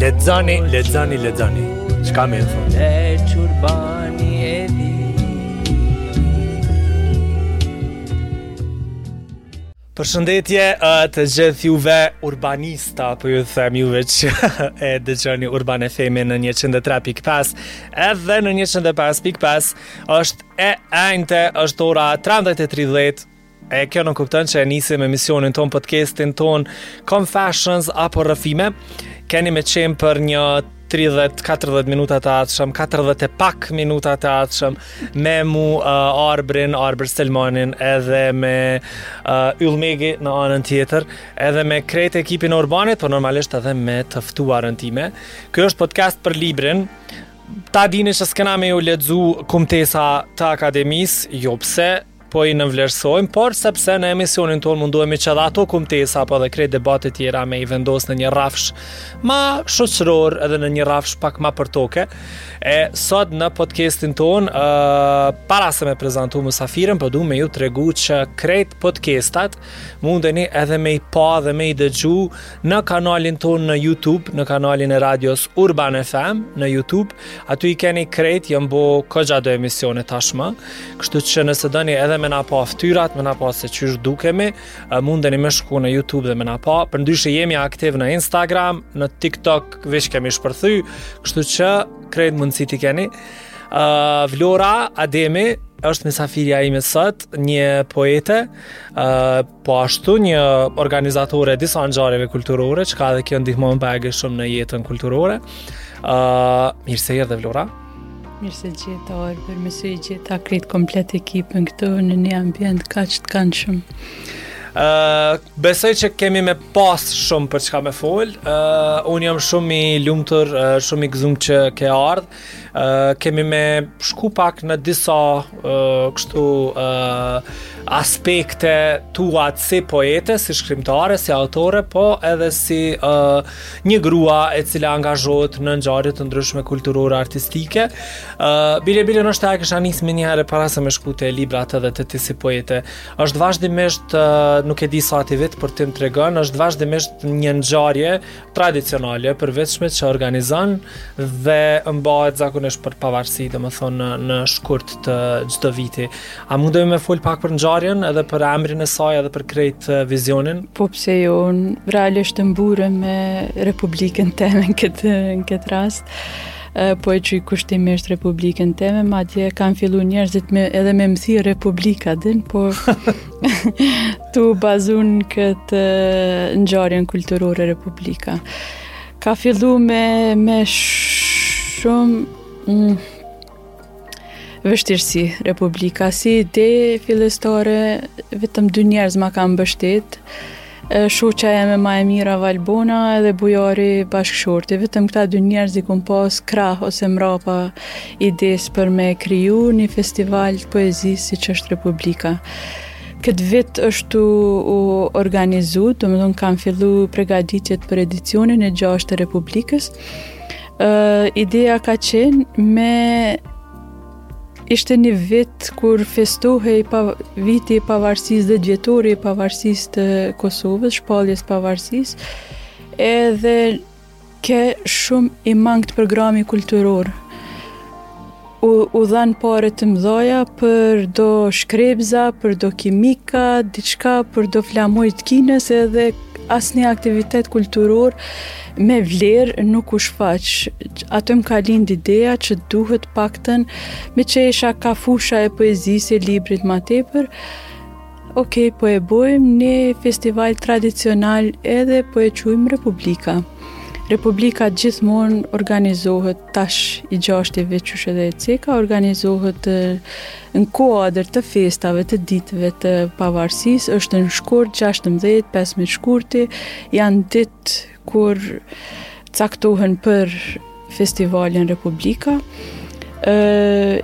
Lexoni, lexoni, lexoni. Çka më thon? Le çurbani e di. Përshëndetje uh, të gjithë juve urbanista, po ju them juve që e dëgjoni Urban FM në 103.5, edhe në 105.5 është e enjte, është ora 13.30, E kjo nënkupton që e nisim emisionin tonë, podcastin tonë, confessions apo rrëfime, keni me qenë për një 30-40 minutat e ardhshëm, 40 e pak minutat e ardhshëm, me mu uh, Arbrin, Arbër Selmanin, edhe me uh, Ylmegi në anën tjetër, edhe me krejt ekipin e urbanit, po normalisht edhe me të ftuarën time. Kjo është podcast për librin, ta dini që s'kena me ju lexu kumtesa të akademisë, jo pse, po i nënvlerësojmë, po sepse në emisionin tonë mundohemi që edhe ato kumtesa apo edhe krejt debate tjera me i vendos në një rrafsh ma shoqëror edhe në një rrafsh pak ma përtokë. E sot në podcastin tonë, uh, para se me prezantu mysafiren, po du me ju tregu që krejt podcastat mundeni edhe me i pa edhe me i dëgju në kanalin tonë në YouTube, në kanalin e radios Urban FM në YouTube. Aty i keni krejt, jemi bo goxha do emisione tashmë. Kështu që nëse doni edhe me na pa ftyrat, me na pa se qysh dukemi, mundeni me shku në YouTube dhe me na pa. Përndryshe jemi aktiv në Instagram, në TikTok, veç kemi shpërthy. Kështu që krejt mundësitë i keni. Uh, Vlora Ademi është mysafirja ime sot, një poete, uh, Po ashtu një organizatore e disa ngjarjeve kulturore, çka edhe kjo ndihmon bajagi shumë në jetën kulturore. Uh, mirë se erdhe Vlora. Mirë se gjeta Arbër, mirë se gjeta krejt komplet ekipën këtu në një ambient kaq të kandshëm. Uh, besoj që kemi me pas shumë për çka me fol. Uh, unë jam shumë i lumtur, uh, shumë i gëzuar që ke ardhur. Uh, kemi me shku pak në disa uh, kështu uh, aspekte tuat si poete, si shkrimtare, si autore, po edhe si uh, një grua e cila angazhohet në ngjarje të ndryshme kulturore artistike. Uh, bile bile ndoshta e kisha nisë me njëherë para se me shku te librat edhe te ti si poete. është vazhdimisht, uh, nuk e di i sati vit po ti m'tregon, është vazhdimisht një ngjarje tradicionale e përvitshme që organizohet dhe mbahet zakonisht për pavarësi, domethënë në, në shkurt të çdo viti. A mundemi me fol pak për ngjarjen edhe për emrin e saj edhe për krejt vizionin? Po pse jo, realisht mburrem me Republikën teme në këtë, në këtë rast po e quj kushtimisht Republikën teme, madje kanë fillu njerëzit me, edhe me më thirr Republika din, po tu bazun këtë ngjarjen kulturore Republika. Ka fillu me, me shumë mm, vështirësi Republika. Si ide fillestare, vetëm dy njerëz ma kanë mbështetë Shoqja jeme ma e mira Valbona edhe Bujari bashkëshorti. Vetëm këta dy njerëz i kum pas krah ose mrapa idesë për me kriju një festival të poezisë siç është Republika. Këtë vit është u organizu, domethonë kam fillu pregaditjet për edicionin e gjashtë të Republikës. Ë, ideja ka qenë me Ishte një vit kur festohej pa, viti i pavarësisë dhjetëvjetori i pavarësisë të Kosovës, shpalljes pavarësisë, edhe ke shumë i mangët programi kulturor. U, u dhanë pare të mdhaja për do shkrepsa, për do kimika, diçka për do flamuj të Kinës edhe asnjë aktivitet kulturor me vlerë nuk u shfaq. Atë më ka lind ideja që duhet paktën meqë isha ka fusha e poezisë e librit ma tepër. Ok, po e bojmë një festival tradicional edhe po e qujmë Republika. Republika gjithmonë organizohet tash i gjashti qysh edhe e ceka, organizohet në kuadrë të festave të ditëve të pavarësisë, është në shkurt 16-15 shkurti, janë ditë kur caktohen për festivalin Republika.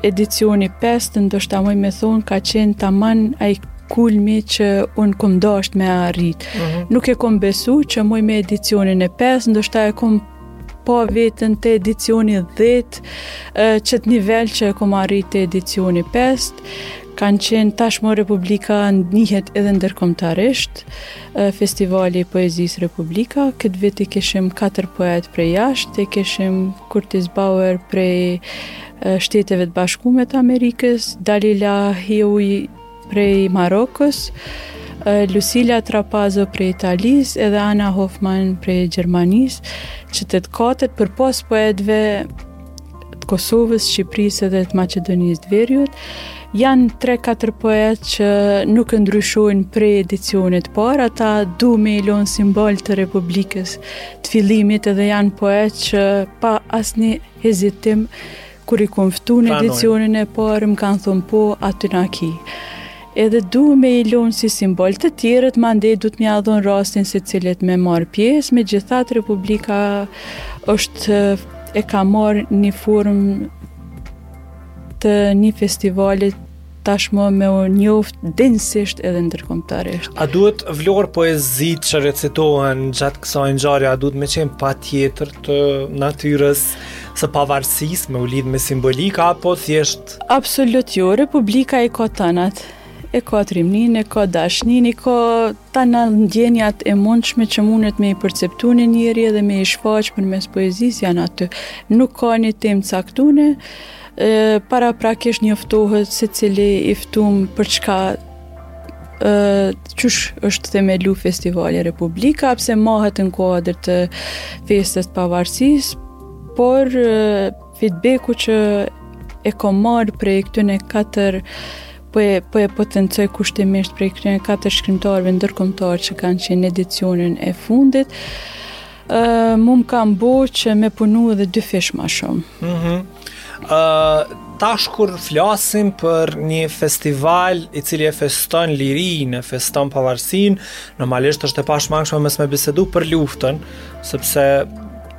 Edicioni 5, ndoshta muj me thonë, ka qenë taman ai kulmi që unë kom dasht me arrit. Mm -hmm. Nuk e kom besu që muj me edicionin e 5, ndoshta e kom pa vetën te edicioni 10, qat nivel që e kom arrit te edicioni 5, kanë qenë tashmë Republika njihet edhe ndërkombtarisht, Festivali i Poezisë Republika, këtë vit i kishim katër poetë prej jashtë, i kishim Curtis Bauer prej Shteteve të Bashkume të Amerikës, Dalila Hiaoui prej Marokos, Lucilla Trapazzo prej Italisë edhe Ana Hoffman prej Gjermanisë, që të të katërt përpos poetëve të Kosovës, të Shqipërisë edhe të Maqedonisë të Veriut, janë 3-4 poetë që nuk ndryshojnë prej edicionit të parë, ata du me i lonë simbol të Republikës të fillimit edhe janë poetë që pa asni hezitim kur i kom ftu në edicionin e parë më kanë thonë po aty në aki Edhe du me i lon si simbol të tjerët, mandej duhet me ja dhon rastin secilit me marrë pjesë, megjithatë Republika është e ka marrë një formë të një festivalit tashmë me u njoft vendësisht edhe ndërkombëtarisht. A duhet Vlorë poezitë që recitohen gjatë kësaj ngjarje, a duhet me qenë patjetër të natyrës së pavarësisë me u lidh me simbolika apo thjesht Absolut jo, Republika i ka tanat, e ka trimninë, e ka dashninë, i ka tana ndjenjat e mundshme që mundet me i përceptu një njeri edhe me i shfaq përmes poezisë janë aty. Nuk ka një temë të caktune, paraprakisht njoftohet secili i ftum për çka qysh është themelu festivali Republika, pse mahet në kuadër të festës të pavarësisë, por Feedbacku që e kam marrë prej këtyne katër po e po e potencoj kushtimisht prej këtyre katër shkrimtarëve ndërkombëtar që kanë qenë edicionin e fundit. ë uh, mu m'ka bo që me punu edhe dyfish ma shumë. Mhm. Mm ë uh, tash kur flasim për një festival i cili e feston lirinë, e feston pavarësinë, normalisht është e pashmangshme mos me bisedu për luftën, sepse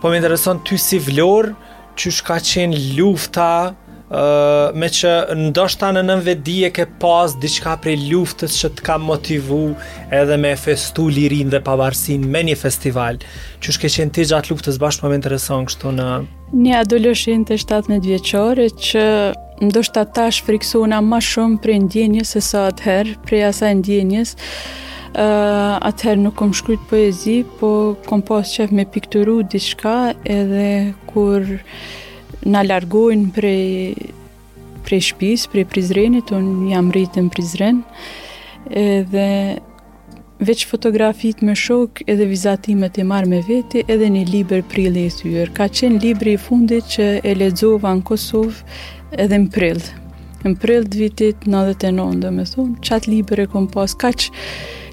Po më intereson ty si Vlor, qysh ka qenë lufta Uh, meqë ndoshta në nënvetëdije e ke pas diçka prej luftës që të ka motivu edhe me e festu lirinë dhe pavarësinë me një festival qysh ke qenë ti gjatë luftës bashkë po më intereson kështu në një adoleshente 17 vjeçare që Ndoshta tash frikësona ma shumë prej ndjenjës sesa atëherë, prej asaj ndjenjës, uh, atëherë nuk kom shkrujt poezi, po kom pas qef me pikturu diçka edhe kur na largojnë prej, prej shpisë, prej Prizrenit, unë jam rritë në Prizren, edhe Veç fotografitë me shokë edhe vizatimet i marr me veti edhe një libër Prilli i thyer. Ka qenë libri i fundit që e lexova në Kosovë edhe në prill. Në prill të vitit 99, do me thonë, qat libër e kom pas, kaq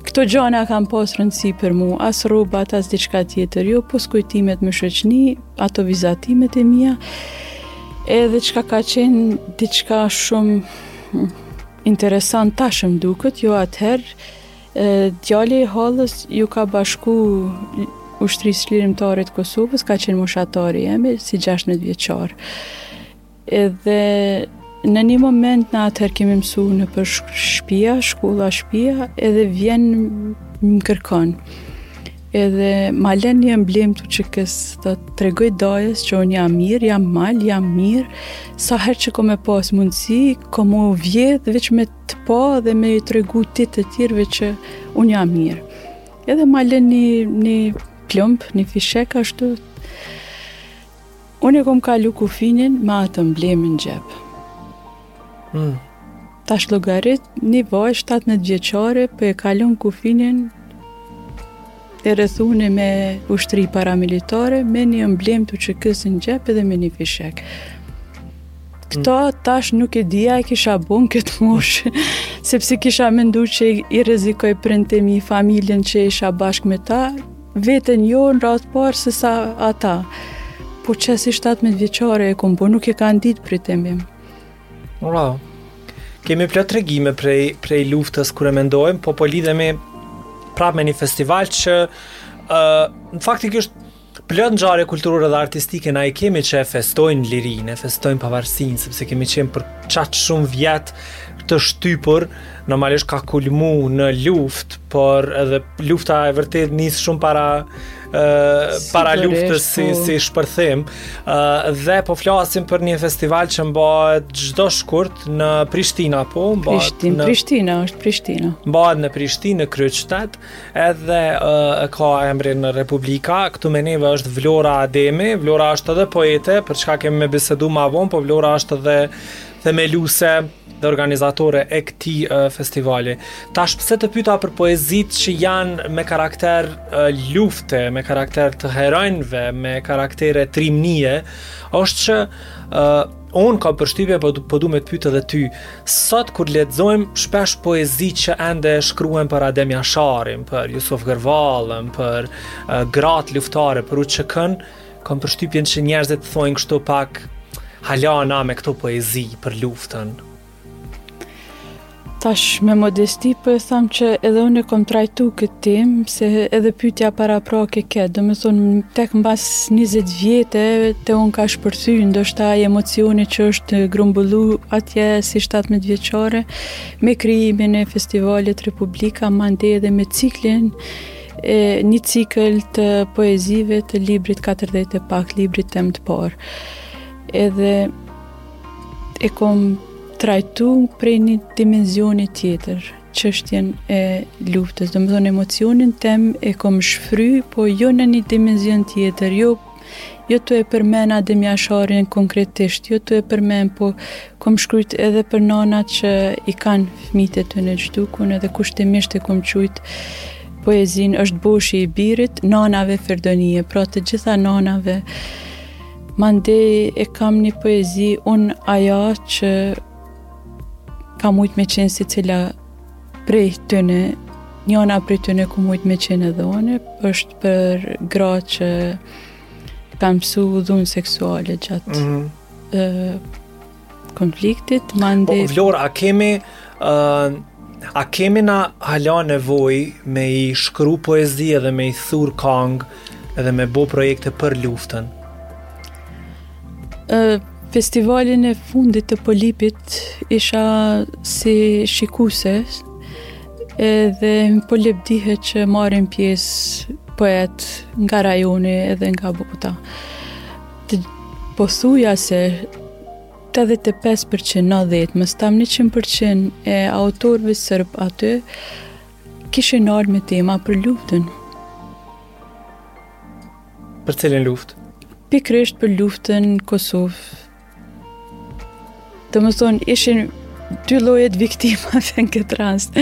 këto gjana kanë pas rëndësi për mu, as rrobat, as diçka tjetër, jo, pos kujtimet me shoqni, ato vizatimet e mija, edhe çka ka qenë diçka shumë interesant tash m'duket, jo atëherë, Djali i hallës ju ka bashku Ushtrisë Çlirimtare të Kosovës, ka qenë moshatar i jemi, si 16 vjeçar. Edhe në një moment ne atëherë kemi mësu nëpër shpia, shkolla shpia, edhe vjen më kërkon. Edhe ma len një emblemë të UÇK-së, tha tregoj dajës që unë jam mirë, jam n'mal, jam mirë, sa herë që kom me pas mundësi, kom me u vjedhë veç me Të pa dhe me i tregu të tjerëve që unë jam mirë. Edhe ma len një, një plumb, një fishek ashtu. Unë e kom kalu kufinin me atë emblemë në xhep. Mm. Tash llogarit një vajzë 17 vjeçare po e kalun kufinin e rrethune me ushtri paramilitare, me një emblemë të UÇK-së në xhep dhe me një fishek. Këtë tash nuk e di a e kisha bo në këtë moshë, sepse kisha mendu që i rrezikoj prindt e mi, familjen që isha bashkë me ta, veten jo në radhë të parë se sa ata. Po si 17 vjeçare e kom bo, nuk e kanë ditë prindt e mi. Wow. Kemi plot tregime prej prej luftës kur e mendojmë, po po lidhemi prapë me një festival që ë uh, faktikisht plot ngjarje kulturore dhe artistike na i kemi që e festojnë lirinë, e festojnë pavarësinë, sepse kemi qenë për qaq shumë vjet të shtypur, normalisht ka kulmu në luftë, por edhe lufta e vërtet nis shumë para para luftës si po. si shpërthim. Ë uh, dhe po flasim për një festival që mbahet çdo shkurt në Prishtinë po. Mbahet në Prishtinë, në kryeqytet, edhe uh, ka emrin Republika. Këtu me neve është Vlora Ademi. Vlora është edhe poete, për çka kemi me bisedu ma vonë, po Vlora është edhe themeluse dhe organizatore e këtij uh, festivali. Tash pse të pyta për poezitë që janë me karakter uh, lufte, me karakter të heronjve, me karaktere trimnie, është që uh, unë kam përshtypjen, po, po du me të pyt edhe ty, sot kur lexojmë shpesh poezi që ende shkruhen për Adem Jasharin, për Jusuf Gërvallën, për uh, gratë luftare, për UÇK-në, uh, Kam përshtypjen që njerëzit thonë kështu pak hala me këto poezi për luftën. Tash me modesti po e tham që edhe unë e kom trajtu këtë temë, se edhe pyetja paraprake, domethonë tek mbas 20 vjete te unë ka shpërthy, ndoshta ai emocioni që është grumbullu atje si 17 vjeçare, me krijimin e festivalit Republika, mandej edhe me ciklin, e një cikël të poezive të librit 40 e pak, librit tem të parë. Edhe e kom trajtu prej një dimensioni tjetër, çështjen e luftës. Domethonë, emocionin tem e kom shfry, po jo në një dimension tjetër, jo Jo tu e përmen Adem Jasharin konkretisht, jo tu e përmen, po kom shkrujt edhe për nanat që i kanë fmijtë e tyne zhdukun edhe kushtimisht e kom qujt poezin Eshtë boshi i birit, nanave Ferdonije, pra të gjitha nanave. Mandej e kam një poezi, unë aja që ka mujt me qenë secila Prej tyne, njona prej tyne ka mujtë me qenë edhe une, është për gra që kanë pësu dhunë seksuale gjatë mm -hmm. konfliktit. Mandej... Po, Vlor, a kemi... Uh, a kemi na hala nevojë me i shkru poezi edhe me i thur kang edhe me bo projekte për luftën? Festivalin e fundit të Polipit isha si shikuse edhe Polip dihet që marrin pjesë poetë nga rajoni edhe nga bota. Pothuajse se 85%, 90, mos t'tham 100% e autorve serb aty, kishin ardh me tema për luftën. Për cilën luftë? Pikërisht për luftën n'Kosovë. Domethonë, ishin dy llojet viktima në këtë rast.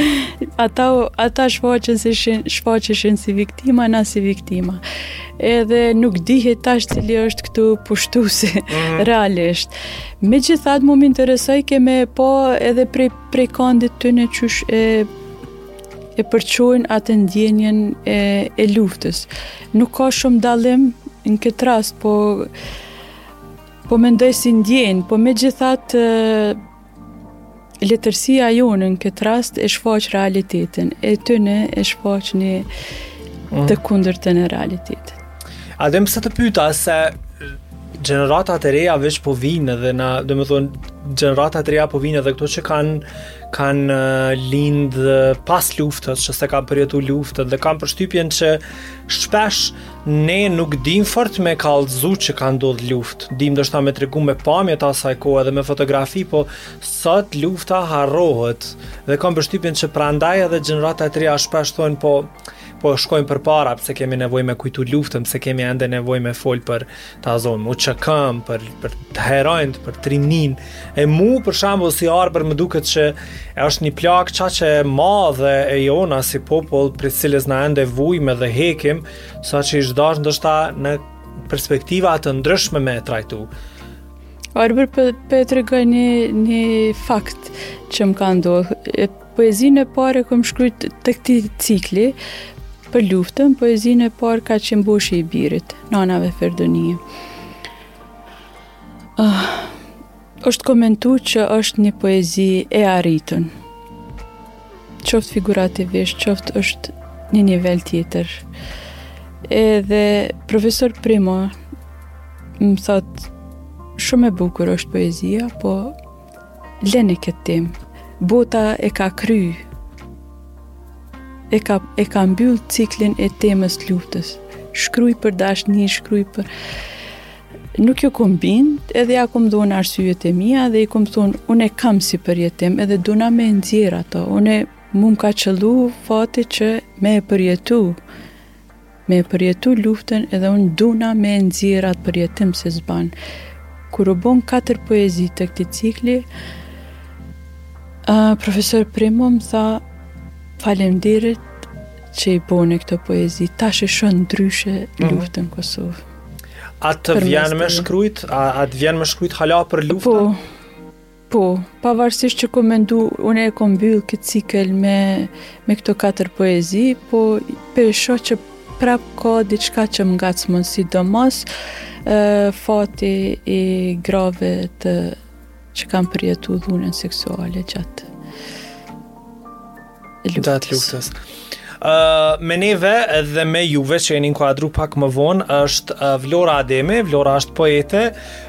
Ata, ata shfaqen si shin, shfaqeshin si viktima, na si viktima. Edhe nuk dihet tash cili është këtu pushtusi mm. realisht. Megjithatë mu më interesojke me pa edhe prej, prej kandit tyne qysh e, e përçojnë atë ndjenjen e, e luftës. Nuk ka shumë dallim në këtë rast, po po mendoj si ndjenë, po megjithatë letërsia jonë në këtë rast e shfaq realitetin, e tyne e shfaq një mm. të kundërtën e realitetit. A di pse të pyta se gjeneratat e reja veç po vinë dhe na, domethonë, gjeneratat e reja po vinë dhe këto që kanë kanë uh, lindë pas luftës, që s'e kanë përjetu luftën dhe kam përshtypjen që uh, Shpesh ne nuk dim fort me kallëzu që ka ndodhë n'luftë, dimë ndoshta me tregu me pamjet e asaj kohe edhe me fotografi, po sot lufta harrohet dhe kam përshtypjen që prandaj edhe gjeneratat e reja shpesh thonë po po shkojmë përpara, pse kemi nevojë me kujtu luftën, pse kemi ende nevojë me fol për, ta zomë, mu që kam për, për heronjtë, për trimninë, e mu për shembull si Arbër më duket që e është një plagë aq e madhe e jona si popull prej cilës na ende vujme dhe hekim, saqë qysh dash ndoshta në perspektiva të ndryshme me e trajtu. Arbër po, po të tregoj një, një fakt që më ka ndodhë, Poezinë e parë e kom shkrujt të këtij cikli për luftën, poezinë e parë ka qenë Boshi i Birit, Nanave Ferdonie. Uh, ah, është komentu që është një poezi e arritën. Qoftë figurativisht, qoftë është një nivel tjetër. Edhe profesor Primo më thot shumë e bukur është poezia, po Lene këtë temë, bota e ka kry, e ka, e ka mbyll ciklin e temës luftës. Shkruj për dashni, shkruj për... Nuk ju kom bind, edhe ia kom dhon arsyet e mia dhe i kom thon, unë e kam si përjetim edhe duna me i nxjerr ato, unë mu m'ka qëllu fati që me e përjetu, Me e përjetu luftën edhe unë duna me e nxjerrë atë përjetim se s'ban. Kur u bon katër poezi të këtij cikli, uh, profesor Primo më tha faleminderit që i bone këto poezi, tash e shoh ndryshe mhm luftën mhm në Kosovë. A të vjen me shkrujt, a, a të vjen me shkrujt hala për luftën? Po, Po, pavarësisht që kom mendu, unë e kom mbyll këtë cikël me, me këto katër poezi, po po e shoh që prap ka diçka që më ngacmon, sidomos fati i grave që kanë përjetu dhunën seksuale gjatë. Gjatë luftës. Uh, me neve dhe me juve që jeni në kyçur pak më vonë është uh, Vlora Ademi, Vlora është poete,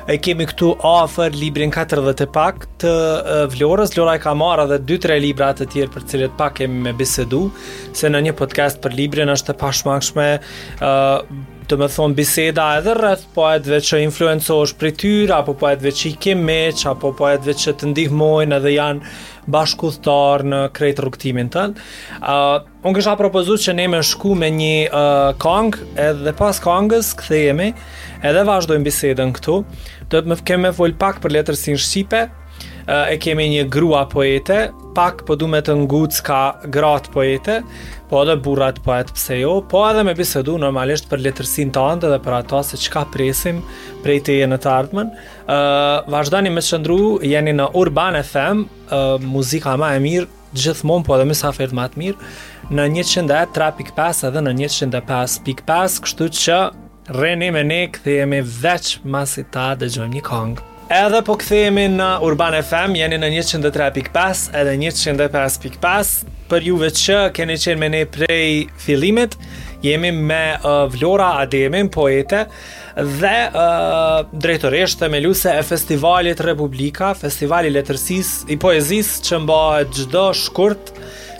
e kemi këtu afer librin 40 e pak të uh, Vlorës, Vlora e ka marrë edhe 2-3 libra të tjerë për cilët pak kemi me bisedu, se në një podcast për librin është e pashmakshme uh, domethënë biseda edhe rreth poetëve që influencohesh prej tyre, apo poetëve që i ke miq, apo poetëve që të ndihmojnë edhe janë bashkudhëtarë në krejt rrugëtimin tënd. Ë uh, unë kisha propozuar që ne me shku me një uh, kongë, edhe pas kongës kthehemi, edhe vazhdojmë bisedën këtu. Domethënë kemi me fol pak për letërsinë shqipe. Uh, e kemi një grua poete, pak po du me të nguc ka gratë poete, po edhe burrat poetë pse jo, po edhe me bisedu normalisht për letërsinë tënde dhe për ato se çka presim prej teje në të ardhmen. Uh, vazhdoni me qëndru, jeni në Urban FM, uh, muzika ma e mirë, gjithmonë po edhe mysafirët më të mirë në 103.5 edhe në 105.5, kështu që rrini me ne kthehemi veç masi ta dëgjojmë një këngë. Edhe po kthehemi në Urban FM, jeni në 103.5 edhe 105.5 për juve që keni qenë me ne prej fillimit. Jemi me uh, Vlora Ademin, poete, dhe uh, drejtoreshë themeluese e festivalit Republika, festival i letërsisë, i poezisë që mbahet çdo shkurt,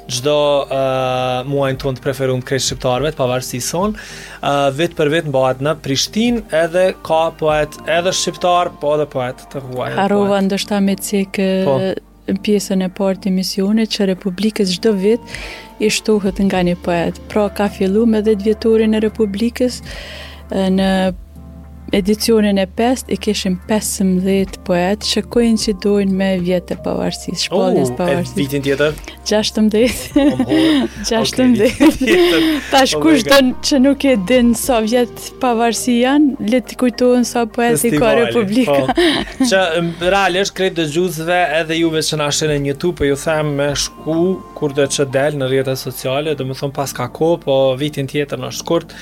çdo uh, muajin tonë të preferuar krejt shqiptarëve të pavarësisë sonë, uh, vit për vit mbahet në Prishtinë, edhe ka poetë edhe shqiptarë, po edhe poetë të huaj. Harrova ndoshta me cek po. Në pjesën e parë të emisionit që Republikës çdo vit i shtohet nga një poet. Pra ka fillu me 10 vjetorin e Republikës, në edicionin e 5 i kishim 15 poetë që koincidojnë me vjetët e pavarësisë, shpalljes së pavarësisë. E vitin tjetër? 16. 16. Tash kush okay, që nuk e din sa vjet Pavarësi janë, le të kujtojnë sa poetë i ka Republika. Po. që realisht krejt dëgjuesve edhe juve që na shihni këtu, po ju them me shku kurdo që del në rrjetet sociale, domethënë paska kohë, po vitin tjetër në shkurt,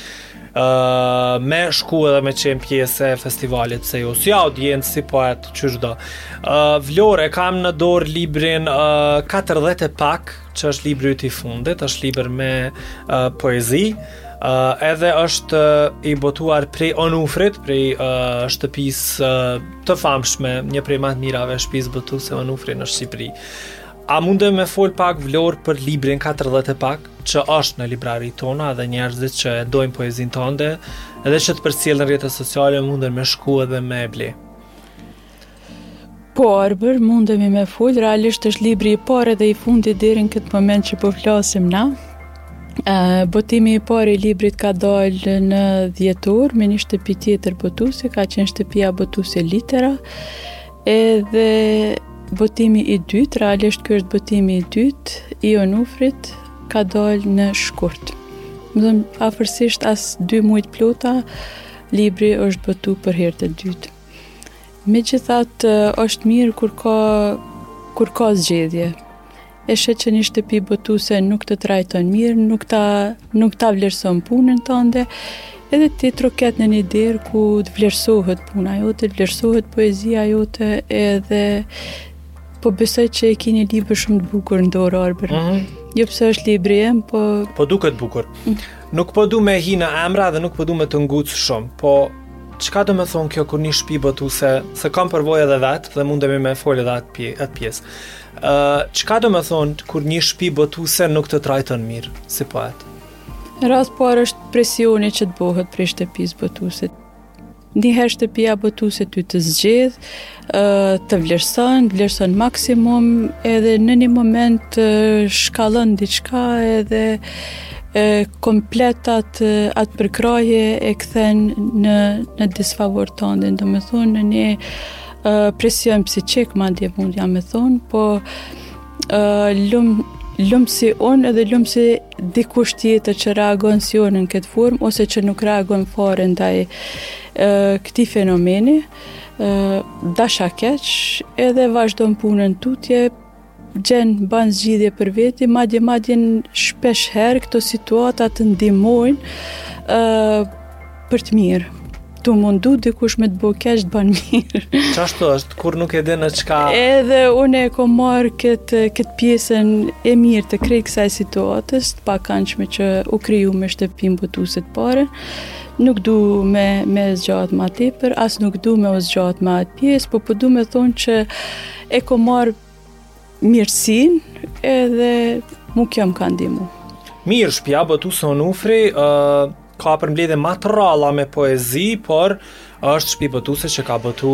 uh, me shku edhe me qenë pjesë e festivalit si audiencë, si poet, qyshdo. Uh, Vlorë, kam në dorë librin uh, 40 e pak, që është libri i fundit, është libër me uh, poezi, uh, edhe është uh, i botuar prej Onufrit, prej uh, shtëpisë uh, të famshme, një prej ma të mirave shpi botuese Onufri në Shqipëri. A mundem me fol pak Vlorë për librin 40 e pak, që është në libraritë tona dhe njerëzit që e dojnë poezin tënde, edhe që të përcjellin në rrjetet sociale mundën me shku edhe me e ble. Po Arbër, mundemi me fol, realisht është libri i parë dhe i fundit deri në këtë moment që po flasim na. Botimi i parë i librit ka dalë në dhjetor me një shtëpi tjetër botuese, ka qenë shtëpia botuese Litera. Edhe botimi i dytë, realisht ky është botimi i dytë i Onufrit, ka dalë në shkurt. Domethënë afërsisht as dy muj të plota, libri është botu për herë të dytë. Megjithatë është mirë kur ka, kur ka zgjedhje. E sheh që një shtëpi botuese nuk të trajton mirë, nuk ta, nuk ta vlerëson punën tënde, edhe ti troket në një derë ku të vlerësohet puna jote, të vlerësohet poezia jote, edhe po besoj që e kini libër shumë të bukur në dorë Arbër. Mm -hmm. Jo pse është libri jem, po... Po duket bukur. Nuk po du me hi në emra dhe nuk po du me të nguc shumë, po Çka domethënë kjo kur një shpi botuese, se kam përvojë edhe vetë dhe mundemi me folë edhe atë, pje, atë pjesë. Uh, çka domethënë kur një shpi botuese nuk të trajton mirë, si poet? Në radhë të parë është presioni që të bëhet prej shtëpisë botuese. Njëherë shtëpia botuese ty të zgjedh, të vlerëson, vlerëson maksimum edhe në një moment shkallon diçka edhe komplet atë përkrahje e këthen në, në disfavor tandin, do me thonë në një presion psikik madje mundna me thonë, po lum, lum si unë edhe lum si dikush tjetër që reagon si unë në këtë formë ose që nuk reagon fare ndaj këtij fenomeni. dasha keq edhe vazhdon punën tutje, gjen ban zgjidhje për veti, madje madje shpesh herë këto situata të ndihmojnë ë për të mirë. Tu mundu dikush me të bo keq të ban mirë. Qashtu është kur nuk e di në çka? Edhe unë e ko marrë kët kët pjesën e mirë të krejt kësaj situatës, të pakandshme që u kriju me shtëpinë botuese të parë. Nuk du me, me zgjatë ma tepër, as nuk du me u zgjatë me atë pjesë, po po du me thonë që e ko marrë mirësinë edhe mu kjo më ka ndihmu. Mirë, shpia botuse Onufri, uh, ka përmbledhje ma të rralla me poezi, por është shpi botuse që ka botu,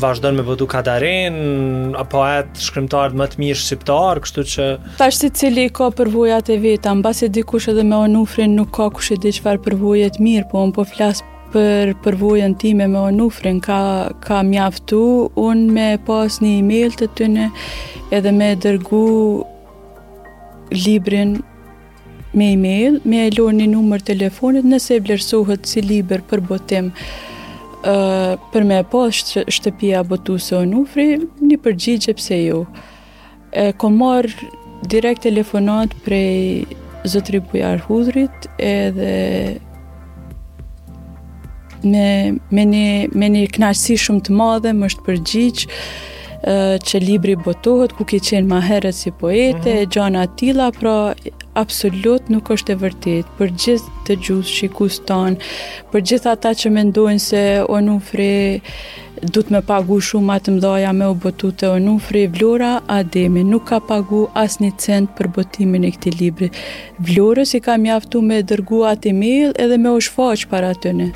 vazhdon me botu Kadarenë, poetët, shkrimtarët më të mirë shqiptarë, kështu që... Tash secili i ka përvojat e veta, mbase dikush edhe me Onufrin nuk ka kush e di çfarë përvoje të mirë, po unë po flas për përvojën time me Onufrin, ka, ka mjaftu unë me pas një e-mail të tyne edhe me dërgu librin me e-mail, me e lonë një numër telefonit nëse vlerësohet si libër për botim uh, për me e pas shtëpia botuse Onufri, një përgjigje pse jo. E kom marrë direkt telefonatë prej zotri Bujar Hudhrit edhe me, me, një, me një knaqësi shumë të madhe më është përgjigj që libri botohet, ku ke qenë ma herët si poete, mm -hmm. gjana të tilla, pra absolut nuk është e vërtetë për gjithë dëgjusë shikust tanë, për gjithë ata që mendojnë se Onufri Duhet me pagu shuma të mdhaja me u botu te Onufri, Vlora Ademi nuk ka pagu asnjë cent për botimin e këtij libri. Vlorës i ka mjaftu me dërgu atë e-mail edhe me u shfaq para tyne.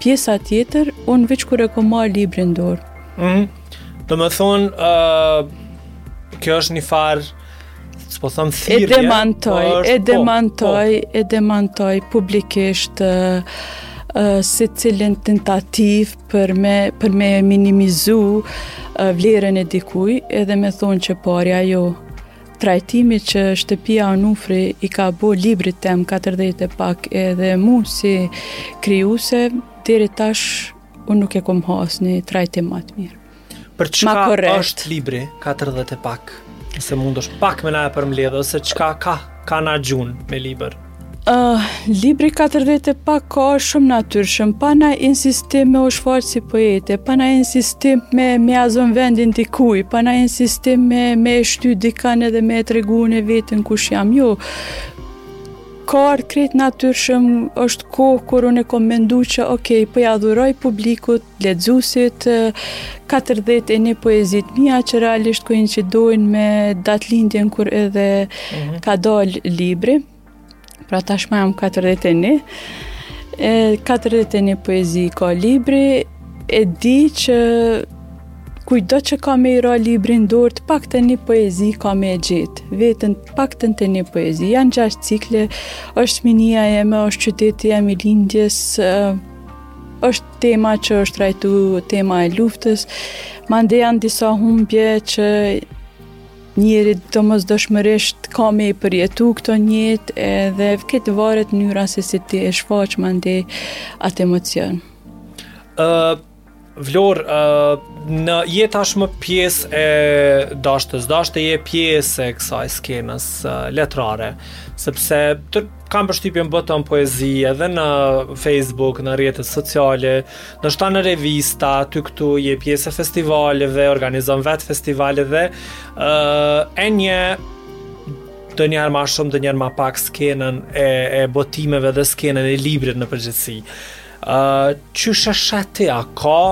Pjesa tjetër, unë veç kur e kom marrë librin në dorë. Mm, do me thonë, uh, kjo është një farë, s'po thom thirje, e demantoj, po e po, demantoj, po. e demantoj publikisht uh, uh, secilën tentativë për me për me minimizu vlerën e dikujt edhe me thonë që parja, jo, trajtimi që shtëpia Onufri i ka bo librit tem 40 e pak edhe mu si krijuse deri tash unë nuk e kom hasë një trajtim ma të mirë Për çka është libri 40 e pak? Nëse mund është pak me na e përmbledhë, ose çka ka, ka na çun me libër? Uh, libri 40 e pak ka ardhë shumë natyrshëm, pa naj insistim me u shfaqë si poete, pa naj insistim me, me ia zanë vendin dikuj, pa naj insistim me, me shty dikan edhe me tregu unë veten kush jam, jo. Ka ardhë krejt natyrshëm, është kohë kur unë e kom mendu që, okej, okay, po ia dhuroj publikut, lexuesit, 41 poezi të mia që realisht koincidojnë me datëlindjen kur edhe mm -hmm. ka dal libri. Pra tashmë jam 41. E 41 poezi ka libri, e di që kujtdo që ka me i ra libri në dorë, të paktën një poezi ka me e gjetë veten, të paktën te një poezi, janë gjashtë cikle, është fëminia eme, është qyteti em i lindjes, është tema që është trajtu tema e luftës, mandej janë disa humbje që njeri domosdoshmërisht ka me i përjetu këto në jetë edhe krejt varet mënyra se si ti e shfaq mandej atë emocion. Uh, Vlorë, uh, je tashmë pjesë, dashtë s'dashtë je pjesë e kësaj skene uh, letrare, sepse të, Kam përshtypjen boton poezi edhe në Facebook, në rrjetet sociale, ndoshta në revista, aty-këtu je pjesë e festivaleve, organizon vetë festivale dhe uh, e njeh, herë ma shumë, herë ma pak skenën e, e botimeve dhe skenën e librit në përgjithsi. Uh, qysh e sheh ti, a ka,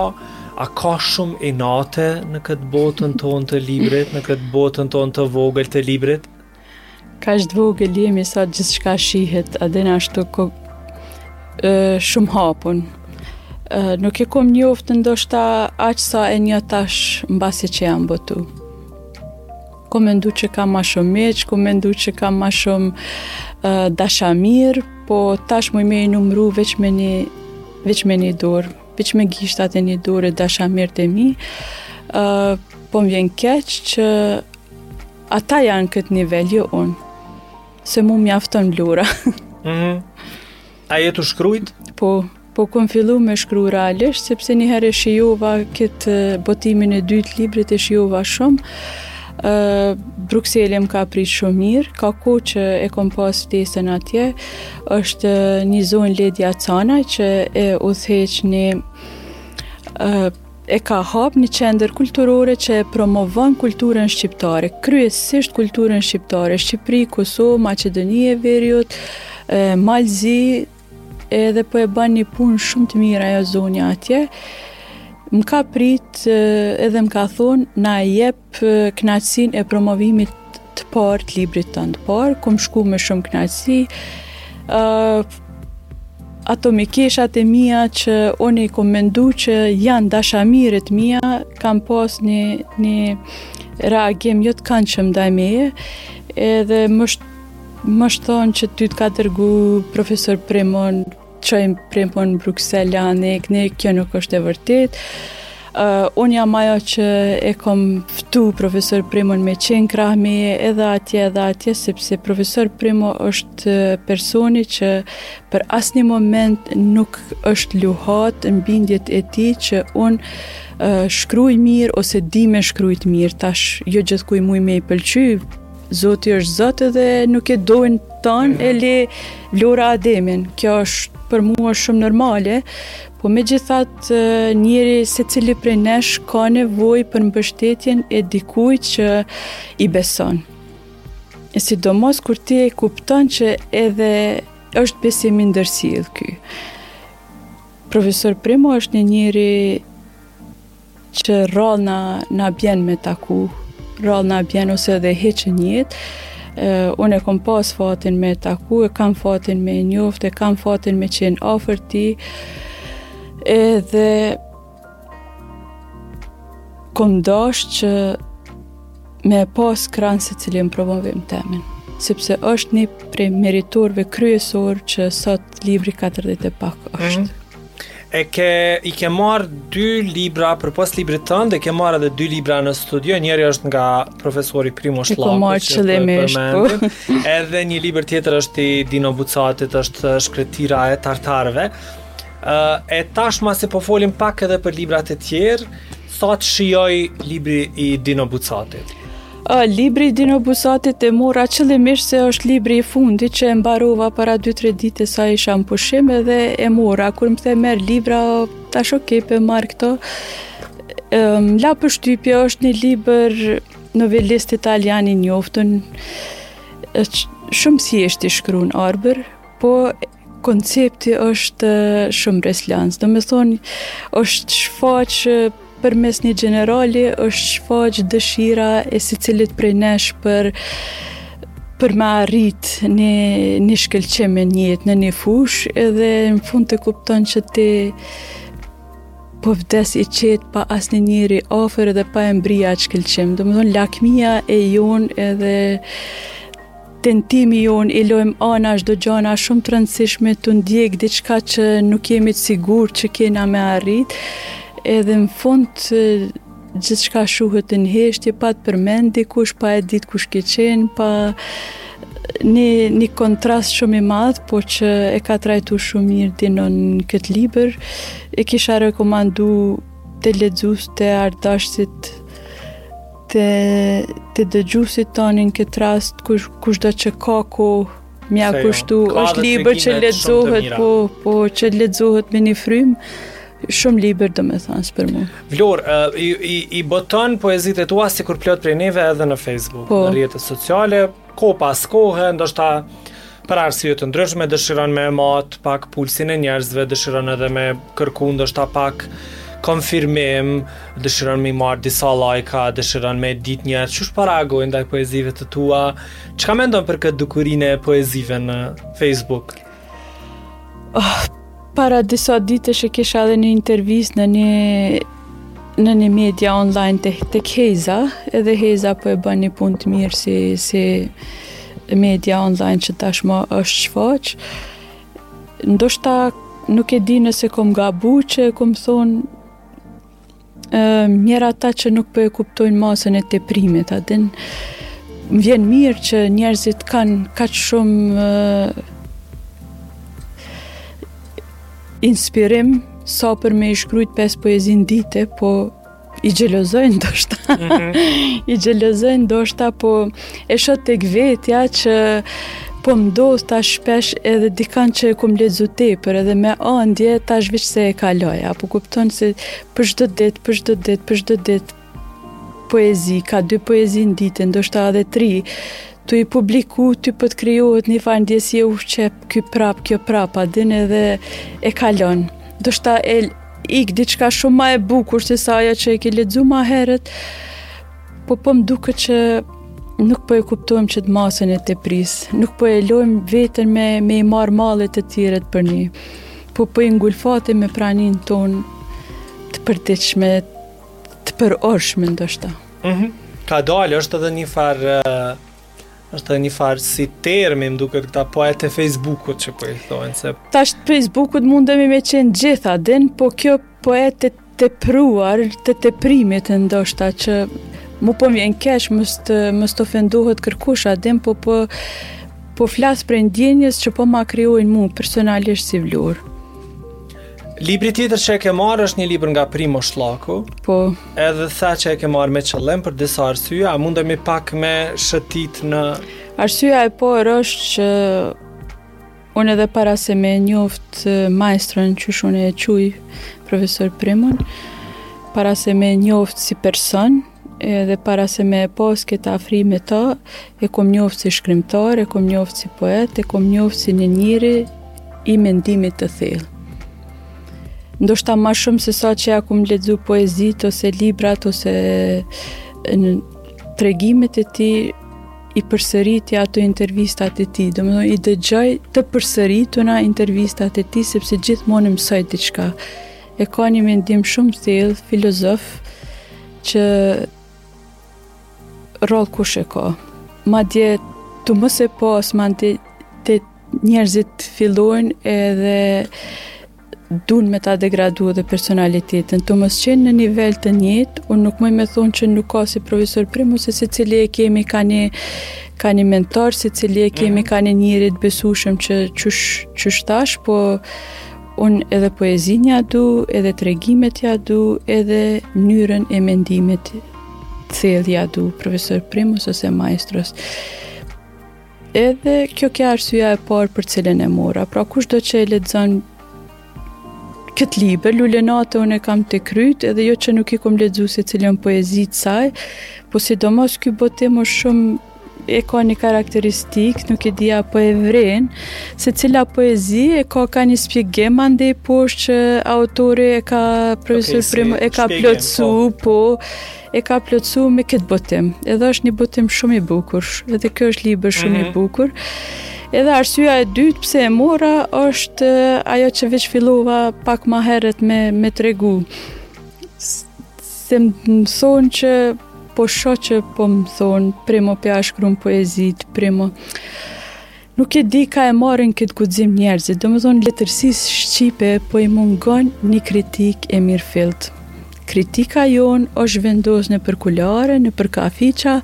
a ka shumë inate në këtë botën tonë të librit, në këtë botën tonë të vogël të librit? Kaq të vogël jemi sa gjithçka shihet, edhe në atë shtuku shumë hapun. Nuk e kom njoftë ndoshta aq sa e njoh tash mbasi që jam botu. Kom mendu që kam ma shumë miq, kom mendu që kam ma shumë dashamirë, po tash muj me i numru veç me një, veç me një dorë, veç me gishtat e një dore dashamirët e mi, po më vjen keq që Ata janë në këtë nivel, jo unë. Se mu mjafton Vlora. mm -hmm. A je tu shkrujt? Po, po kom fillu me shkru realisht, sepse një herë shijova këtë botimin e dytë të librit e shijova shumë. Uh, Brukseli më ka pritë shumë mirë, ka kohë që e kom pas ftesën atje, është një zonja Ledia Canaj që e udhëheq një uh, e ka hap një qendër kulturore që e promovon kulturën shqiptare, kryesisht kulturën shqiptare, Shqipëri, Kosovë, Maqedoni e Veriut, Mal i Zi, edhe po e bën një punë shumë të mirë ajo zonja atje. Më ka prit edhe më ka thonë na jep kënaqësinë e promovimit të parë të librit tand të parë, kom shku me shumë kënaqësi. ë uh, Ato mikeshat e mia që unë i kom mendu që janë dashamirët e mia, kam pas një, një reagim jo të kandshëm ndaj meje, edhe më, sh, më është thonë që ty të ka dërgu profesor Primo, Çoje promovon në Bruksel, jo, në fakt, kjo nuk është e vërtetë. Uh, unë jam ajo që e kom ftu profesor Primon me qenë krahmi edhe atje edhe atje, sepse profesor Primo është personi që për asnjë moment nuk është luhat në bindjet e tij që unë uh, shkruj mirë ose di me shkrujt mirë, tash jo gjithkujt muj me i pëlqy, Zoti është Zot edhe nuk e dojnë tonë, e le Vlora Ademin. Kjo është për mua shumë normale, po megjithatë njeri, secili prej nesh ka nevojë për mbështetjen e dikujt që i beson. E sidomos kur ti e kupton që edhe është besim i ndërsjellë ky. Profesor Primo është një njeri Që rrallë na, na bjen me taku, rrallë na bjen ose edhe hiç n'jetë, unë e kom pas fatin me taku, e kam fatin me njoft, e kam fatin me qenë afër tij, edhe kom dash që me e pas krah n'secilin promovim temin sepse është një prej meritorve kryesor që sot libri 40 e pak është. Mm -hmm. E ke, i ke marrë dy libra përpos librit tënd, e ke marrë edhe dy libra në studio, njëri është nga profesori Primo Shllaku. E ke marrë qëllimisht, po. edhe një libër tjetër është i Dino Bucatit, është shkretira e tartarve. Uh, e tash masi po folim pak edhe për librat e tjerë, sa të shijoi libri i Dino Bucatit? Libri i Dino Buxatit e mora qëllimisht se është libri i fundit që e mbarova para 2-3 dite sa isha në pushim edhe e mora. Kur më the merr libra, thashë okej, pe marr këto. La përshtypje është një libër novelist italian i njoftën, shumë thjesht i shkrun, ama bre, po Koncepti është shumë mbresëlans, domethonë është shfaq përmes një gjenerali, është shfaq dëshira e sicilit prej nesh për për me arrit një, një shkëlqim në jetë në një fush edhe në fund e kupton që ti po vdes i qetë pa asnjë njeri afer edhe pa e mbrri atë shkëlqim. Domethonë lakmija e jonë edhe Tentimi jonë i lojmë anash çdo gjana shumë të rëndësishme tu ndjek diçka që nuk jemi të sigurt që kena me arrit edhe në fund gjithçka shuhet në heshtje pa të përmend kush pa e ditë kush ke qenë pa një, një kontrast shumë i madh po që e ka trajtu shumë mirë Dino në këtë libër e kisha rekomandu te lexus te ardhshit Te, te dëgjusit tonë në këtë rast, kush, kushdo që ka kohë me ia kushtu, është libër që lexohet, po, po, që lexohet me një frymë, shumë libër domethanës për mu. Vlor, uh, i, i, i boton poezitë e tua sikur plot prej neve edhe në Facebook, po, në rrjetet sociale, kohë pas kohe, ndoshta Për arsye të ndryshme dëshiron me e matë pak pulsin e njerëzve, dëshiron edhe me kërku ndoshta pak konfirmim, dëshiron me i marrë disa llajka, dëshiron me ditë njerëzit qysh po reagojnë ndaj poezive të tua. Çka mendon për këtë dukurinë e poezive në Facebook? Oh, Para disa ditësh e kisha edhe një intervistë në një në një media online te, te Hejza, edhe Hejza po e bën një punë të mirë si, si media online që tashma është shfaq. Ndoshta nuk e di nëse kom gabu që e kom thonë Mjerë ata që nuk po e kuptojnë masën e teprimit, a din, më vjen mirë që njerëzit kanë kaq shumë inspirim sa për me i shkrujt pesë poezi në ditë, po i xhelozoj ndoshta, mhm. I xhelozoj ndoshta, po... E shoh tek vetja që po më ndodh tash shpesh edhe dikan që e kom lexu tepër edhe me andje tash veç se e kaloj, a po kupton se për çdo ditë, për çdo ditë, për çdo ditë poezi, ka dy poezi në ditë, ndoshta edhe tri, tu i publiku, ty po të krijohet një farë ndjesi e ushqep, kjo prap, kjo prap, a din edhe e kalon. Ndoshta e ik diçka shumë ma e bukur sesa ajo që e ke lexu ma heret, Po po më duket që nuk po e kuptojmë që atë masën e teprisë, nuk po e lojmë veten me, me i marrë malli të tjerët për ne, po po i ngulfatim me praninë tonë të përditshme, të përorshme ndoshta. Mm -hmm. Ka dalë, është edhe një farë, është edhe një farë si termi më duket këta poetë të Facebookut që po i thonë, se... Tash Facebookut mundemi me qenë gjithë, a din, po kjo po e të tepruar të teprimit ndoshta që mu po vjen keq mos të mos të ofendohet kërkush a din po po po flas për ndjenjën që po ma krijojnë mua personalisht si Vlorë. Libri tjetër që e ke marrë është një libër nga Primo Shllaku. Po. Edhe the që e ke marrë me qëllim për disa arsye, a mundemi pak me shëtit në Arsyeja e parë është që Unë edhe para se me njoft maestron qysh unë e quj, profesor Primon, para se me njoft si person, edhe para se me e pas këtë afri me ta, e kom njoft si shkrimtar, e kom njoft si poet, e kom njoft si një njeri i mendimit të thellë. Ndoshta ma shumë se sa që ia kom lexu poezitë, ose librat, ose tregimet e tij, i përsëriti ato intervistat e tij, domethënë i dëgjoj të përsërituna intervistat e tij, sepse gjithmonë mësoj diçka. E ka një mendim shumë thellë, filozof, që rrallëkush e ka. Madje tu mos e pas, madje te njerëzit fillojnë edhe Dun me ta degradu dhe personalitetin, tu mos qenë në nivel të njëjtë, unë nuk muj me thonë që nuk ka si profesor Primo, se secili e kemi ka një, ka një mentor, secili e kemi mhm. ka një njeri t'besueshëm që qysh, qysh thash, po unë edhe poezinë ia du, edhe tregimet ia du, edhe mënyrën e mendimit thellë ia du, profesor Primos ose maestros. Edhe kjo ke arsyeja e parë për cilën e mora. Pra kushdo që e lexon këtë libër, Lule nate unë e kam te kryt, edhe jo që nuk i kom lexu secilën poezi t'saj, po sidomos ky botim o shumë e ka një karakteristikë, nuk e di a po e vren, secila poezi e ka ka një shpjegim, andej poshtë që autori e ka, profesor Primo, e ka plotësu, po, po e ka plotësu me këtë botim. Edhe është një botim shumë i bukur, edhe kjo është libër shumë mm -hmm. i mhm. bukur. Edhe arsyeja e dytë pse e mora është ajo që veç fillova pak më herët me me tregu. Se më thonë që po shoh që po më thonë Primo po ia shkrun poezitë, Primo. Nuk e di kah e marrin këtë guxim njerëzit, domethënë letërsisë shqipe po i mungon një kritikë e mirëfilltë. Kritika jonë është vendos nëpër kuluare, nëpër kafiqa,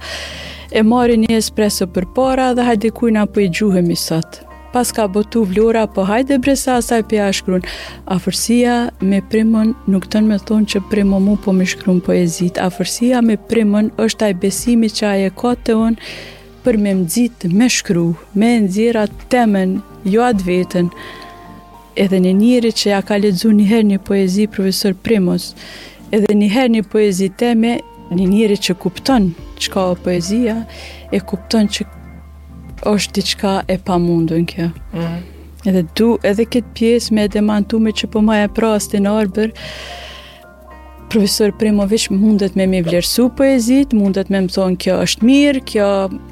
e marrin një espresso përpara dhe hajde kujna po i gjuhemi sot. Paska botu Vlora, po hajde bre se asaj po ja shkrun. Afërsia me Primën nuk don me thonë që Primo mu po m'i shkrun poezitë. Afërsia me Primën është aj besimi që aj e ka te unë, Për me m'nxit me shkru, me nxjerr atë temen, jo atë veten. Edhe një njeri që e ka lexu një herë një poezi t'profesor Primos, edhe një herë një poezi teme, një njeri që kupton çka o poezia, e kupton që është diçka e pamundun kjo. Mm. Edhe du, edhe këtë pjesë me e demantu meqë po ma jep rastin Arbër, Profesor Premovic mundet me m'i vlerësu poezitë, mundet me më thonë kjo është mirë, kjo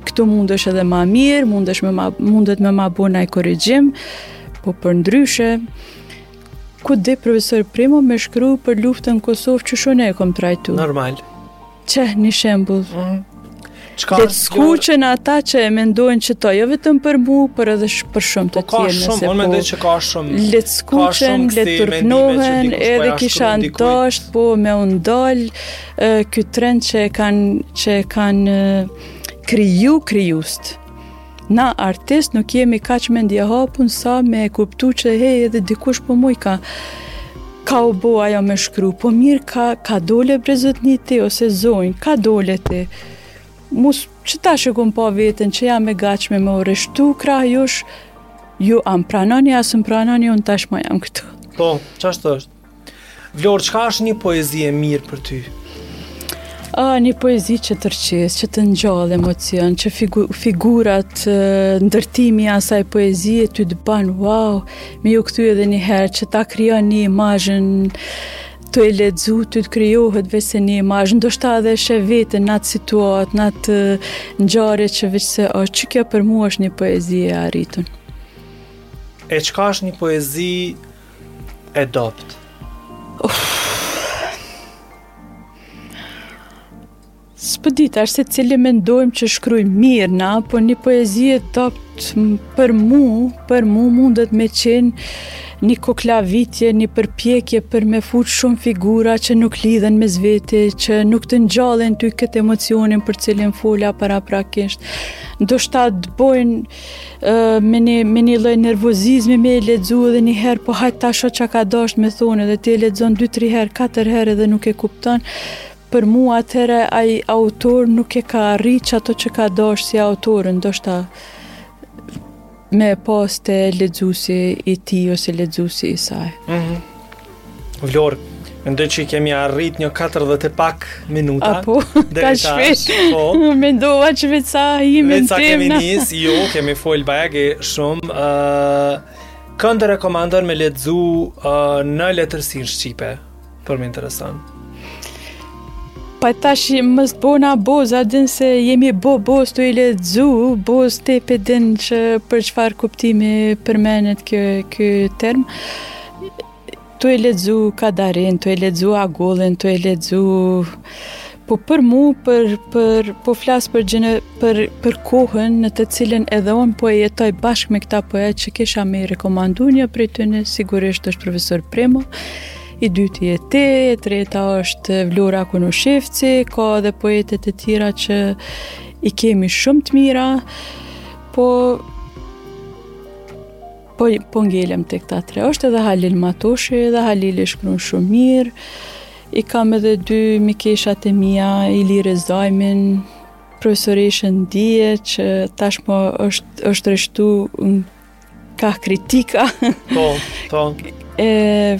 këtu mundesh edhe ma mirë, mundesh me ma, mundet me ma bo naj korrigjim, po përndryshe, ku di profesor Primo me shkru për luftën n'Kosovë qysh unë e kom trajtu? Normal. Qe, një shembull. Mm. Çka, le t'skuqen kjo... ata që e mendojnë qeto, jo vetëm për mu, por edhe sh, për shumë të po, tjerë. Ka shumë, unë mendoj po që ka shumë. Le të skuqen, le të turpnohen, po edhe kisha dosht, po me u ndal, ky trend që e kanë, që e kanë kriju, krijuesit. Na artistët nuk jemi kaq mendje hapun sa me e kuptu që he edhe dikush po mujka, ka u bo ajo me shkru, po mirë kah, kah dole bre zotni ti ose zonjë, kah dole ti. Mus, që tash e kum pa veten që jam e gatshme me u rreshtu krah jush, ju a m'pranoni, a s'më pranoni, unë tashma jam këtu. Po, qashtu? Vlorë, çka është një poezi e mirë për ty? A, një poezi që të rrqeth, që të ngjall emocion, që figu, figurat, ndërtimi i asaj poezie, ty të ban, wow, me iu kthy edhe një herë, që ta krijon një imazhin, tu e lexu, të të krijohet veç se një imazh, ndoshta edhe sheh veten në atë situatë, në atë ngjarje që veç se, o, qekjo për mu është një poezi e arritun. E çka është një poezi E dobët. S'po di, tash secili mendojmë që shkrujmë mirë, na, po një poezi e dobët për mu, për mu mundet me qenë një koklavitje, një përpjekje për me fut shumë figura që nuk lidhen mes veti, që nuk të ngjallin ty këtë emocionin për të cilin fola paraprakisht. Ndoshta të bojnë me një, me një lloj nervozizmi me e lexu edhe një herë, po hajt ta shoh çka ka dasht me thonë edhe ti e lexon 2-3 herë, 4 herë edhe nuk e kupton, për mu atëherë ai autor nuk e ka arrit ato që ka dasht si autor, ndoshta me e pas te lexusi i tij ose lexusi i saj. Mm -hmm. Vlorë, mendoj që i kemi arrit një 40 e pak minuta. A po, kaq shpejt. Po, mendova që veç sa jemi në temë. Veç sa kemi nis, jo, kemi fol bajagi shumë. Uh, Kënd rekomandon me lexu uh, në letërsinë shqipe? Po më intereson. Pa tash mos të bona bozë, a din se jemi bo bozë tu i lexu, bozë të i pedin që për çfarë kuptimi përmendet ky, ky term. Tu e lexu Kadarenë, tu e lexu Agollin, tu e lexu po për mu, për, për, po flas për, gjene, për, për kohën në të cilën edhe unë po e jetoj bashkë me këta poet që kisha me i rekomandu një prej tyne, sigurisht është profesor Primo, i dyti e te, e treta është Vlora Konushevci, ka edhe poetet e tjera që i kemi shumë të mira, po Po, po ngelem te këta tre, është edhe Halil Matoshi, edhe Halili shkrun shumë mirë, i kam edhe dy mikeshat e mia, Ilire Zajmin, profesoreshën dje, që tashmo është, është rreshtu ka kritika. Po, po. e,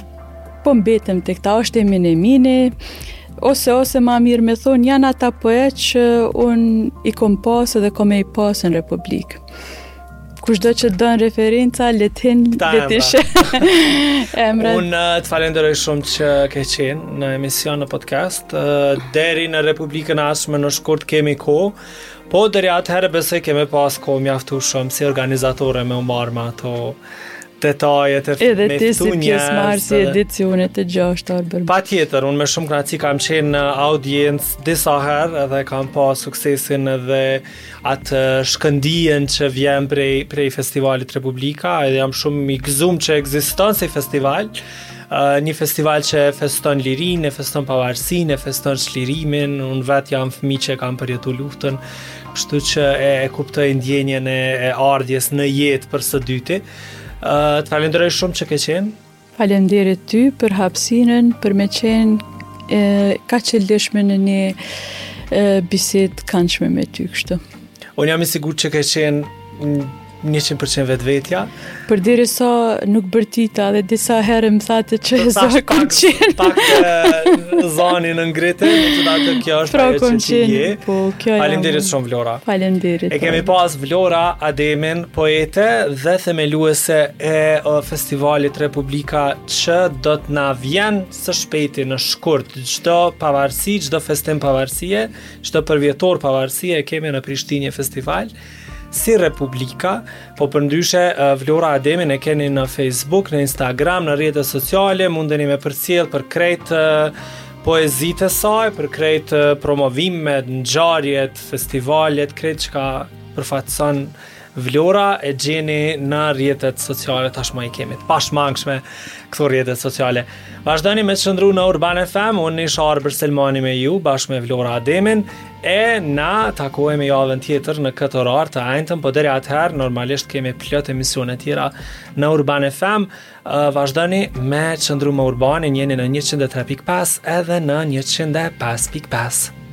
po mbetem te këta, është Emin Emini, ose ose ma mirë me thonë, janë ata poet që unë i kom pasë dhe kom me i pasë në Republikë. Kushdo që don referenca, le të hin, le t'i sheh emrat. Unë uh, të falënderoj shumë që ke qenë në emision në podcast. Uh, deri në Republikën e ardhshme në shkurt kemi kohë. Po deri atëherë besoj kemi me pas kohë mjaftueshëm si organizatore me u marr me ato detajet e Edhe ti si pjesëmarrës i edicionit të gjashtë Arbër. Patjetër, unë me shumë knaqsi kam qenë në audiencë disa herë edhe kam pa suksesin edhe atë shkëndijën që vjen prej, prej festivalit Republika, edhe jam shumë i gëzum që ekziston si festival, uh, një festival që e feston lirinë, e feston pavarësinë, e feston çlirimin, unë vetë jam fëmi që e kam përjetu luftën, kështu që e, e kuptoj ndjenjën e, e ardhjes në jetë për së dyti. Uh, të falënderoj shumë që ke qenë, Faleminderit ty për hapësirën, për me qenë e, kaq e lirshme në një bisedë të këndshme me ty kështu. Unë jam i sigur që ke qenë 100% vetvetja. Përderisa nuk bërtita dhe disa herë më thate që e zanshme kam qenë. Pak ta zanin e ngrite, në qoftë, kjo është pra, ajo që ti je. Po, kjo jam. Faleminderit shumë Vlora. Faleminderit. E kemi pas Vlora Ademin, poete dhe themeluese e festivalit Republika që do të na vjen së shpejti në shkurt çdo pavarësi, çdo festim pavarësie, çdo përvjetor pavarësie e kemi në Prishtinë një festival si Republika, po përndryshe Vlora Ademin e keni në Facebook, në Instagram, në rrjetet sociale, mundeni me përcjell për krejt poezitë e saj, për krejt promovimet, ngjarjet, festivalet, krejt çka përfaqëson Vlora e gjeni në rrjetet sociale tashmë i kemi të pashmangshme këto rrjetet sociale. Vazhdoni me qëndru në Urban FM, unë isha Arbër Selmani me ju, bashkë me Vlora Ademin, e na takohemi javën tjetër në këtë orar të njëjtë, po deri atëherë normalisht kemi plot emisione tjera në Urban FM, vazhdoni me qëndru me Urban e gjeni në 103.5 edhe në 105.5.